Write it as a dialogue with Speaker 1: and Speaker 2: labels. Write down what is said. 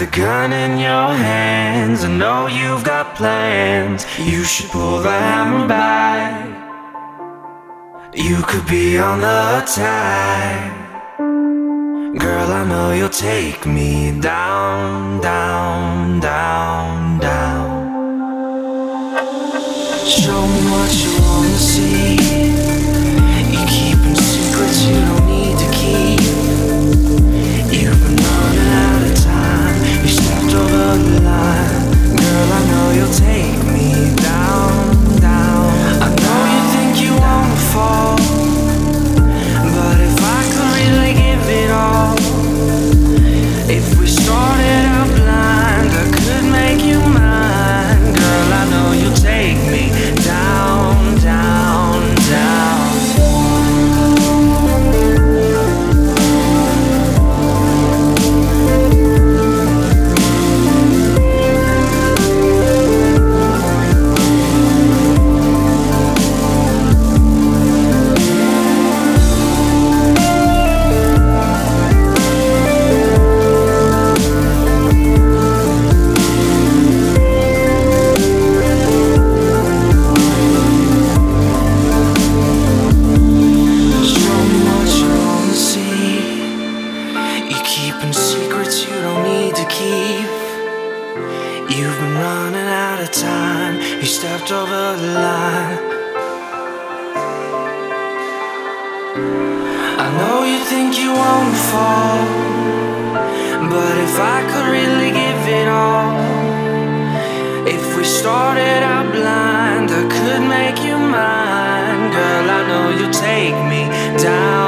Speaker 1: the gun in your hands. I know you've got plans. You should pull the hammer back. You could be on the attack. Girl, I know you'll take me down, down, down, down. Show me what you wanna see. If I could really give it all if we started out blind, I could make you mine. Fall. But if I could really give it all. If we started out blind, I could make you mine. Girl, I know you'll take me down,